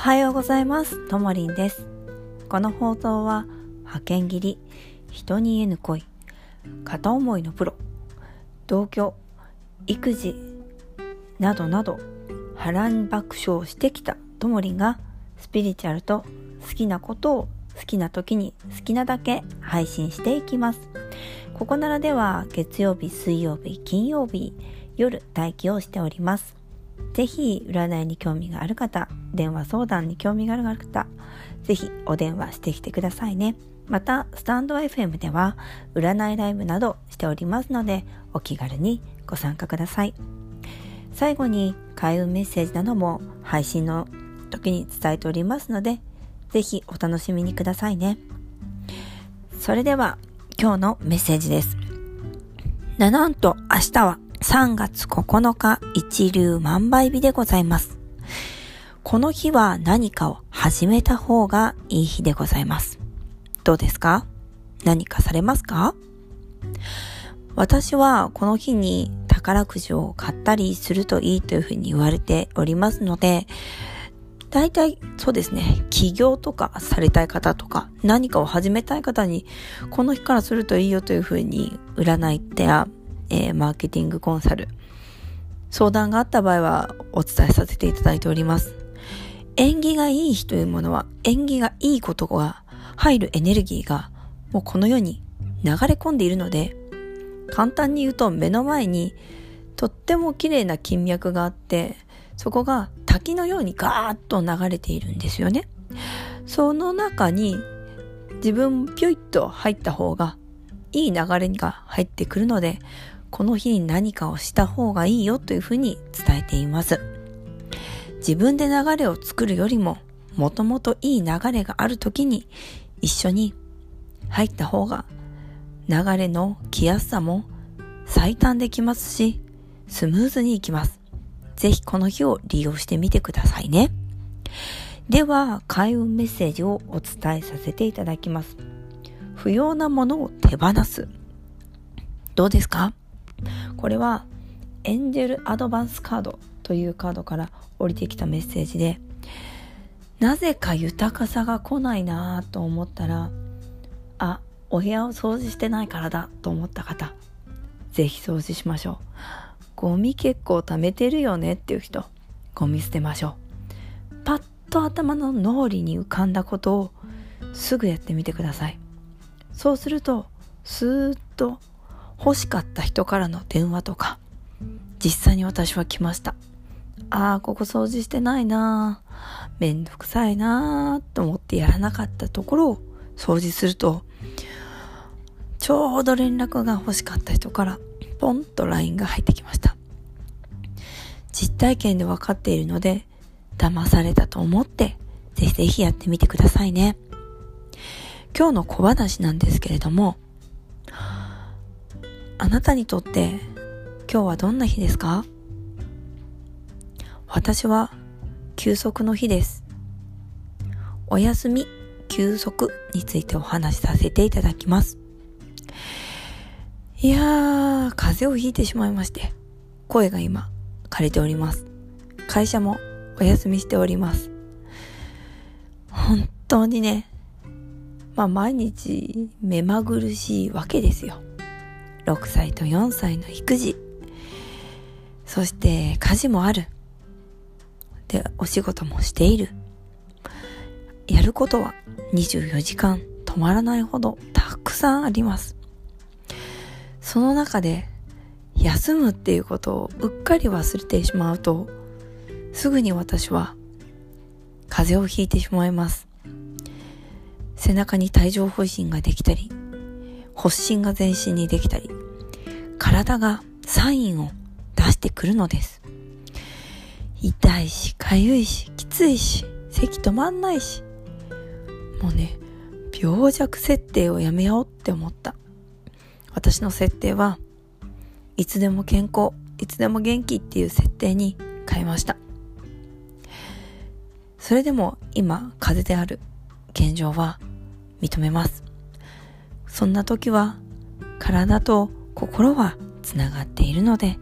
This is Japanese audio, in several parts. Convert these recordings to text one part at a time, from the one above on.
はようございます。ともりんです。この放送は、派遣切り、人に言えぬ恋、片思いのプロ、同居、育児、などなど、波乱爆笑してきたともりんが、スピリチュアルと好きなことを好きな時に好きなだけ配信していきます。ここならでは月曜日、水曜日、金曜日、夜待機をしております。ぜひ占いに興味がある方、電話相談に興味がある方、ぜひお電話してきてくださいね。また、スタンド FM では占いライブなどしておりますので、お気軽にご参加ください。最後に開運メッセージなども配信の時に伝えておりますので、ぜひお楽しみにくださいね。それでは今日のメッセージです。なんと明日は3月9日一流万倍日でございます。この日は何かを始めた方がいい日でございます。どうですか？何かされますか？私はこの日に宝くじを買ったりするといいというふうに言われておりますので、大体そうですね、起業とかされたい方とか何かを始めたい方にこの日からするといいよというふうに占いってやえー、マーケティングコンサル、相談があった場合はお伝えさせていただいております。縁起がいい日というものは、縁起がいいことが入るエネルギーがもうこの世に流れ込んでいるので、簡単に言うと目の前にとっても綺麗な金脈があって、そこが滝のようにガーッと流れているんですよね。その中に自分ピュイッと入った方がいい流れが入ってくるので、この日に何かをした方がいいよというふうに伝えています。自分で流れを作るよりも、もともといい流れがある時に一緒に入った方が流れの来やすさも最短できますし、スムーズにいきます。ぜひこの日を利用してみてくださいね。では、開運メッセージをお伝えさせていただきます。不要なものを手放す。どうですか？これはエンジェルアドバンスカードというカードから降りてきたメッセージでなぜか豊かさが来ないなと思ったらあお部屋を掃除してないからだと思った方ぜひ掃除しましょう。ゴミ結構貯めてるよねっていう人ゴミ捨てましょう。パッと頭の脳裏に浮かんだことをすぐやってみてください。そうするとスーッと欲しかった人からの電話とか、実際に私は来ました。ああ、ここ掃除してないなめんどくさいなあと思ってやらなかったところを掃除すると、ちょうど連絡が欲しかった人からポンと LINE が入ってきました。実体験で分かっているので、騙されたと思って、ぜひぜひやってみてくださいね。今日の小話なんですけれども、あなたにとって今日はどんな日ですか？私は休息の日です。お休み、休息についてお話しさせていただきます。いやー、風邪をひいてしまいまして、声が今枯れております。会社もお休みしております。本当にね、まあ毎日目まぐるしいわけですよ。6歳と4歳の育児。そして家事もある。でお仕事もしている。やることは24時間止まらないほどたくさんあります。その中で休むっていうことをうっかり忘れてしまうとすぐに私は風邪をひいてしまいます。背中に帯状疱疹ができたり発疹が全身にできたり体がサインを出してくるのです。痛いし、かゆいし、きついし、咳止まんないし。もうね、病弱設定をやめようって思った。私の設定は、いつでも健康、いつでも元気っていう設定に変えました。それでも今、風邪である現状は認めます。そんな時は、体と心はつながっているので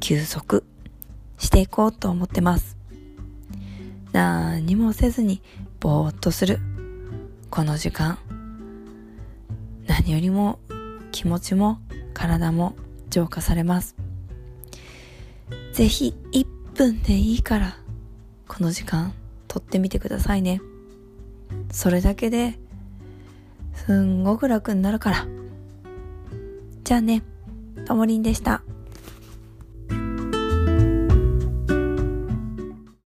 休息していこうと思ってます何もせずにぼーっとする。この時間。何よりも気持ちも体も浄化されます。ぜひ1分でいいからこの時間とってみてくださいね。それだけですんごく楽になるから。じゃあね、ともりんでした。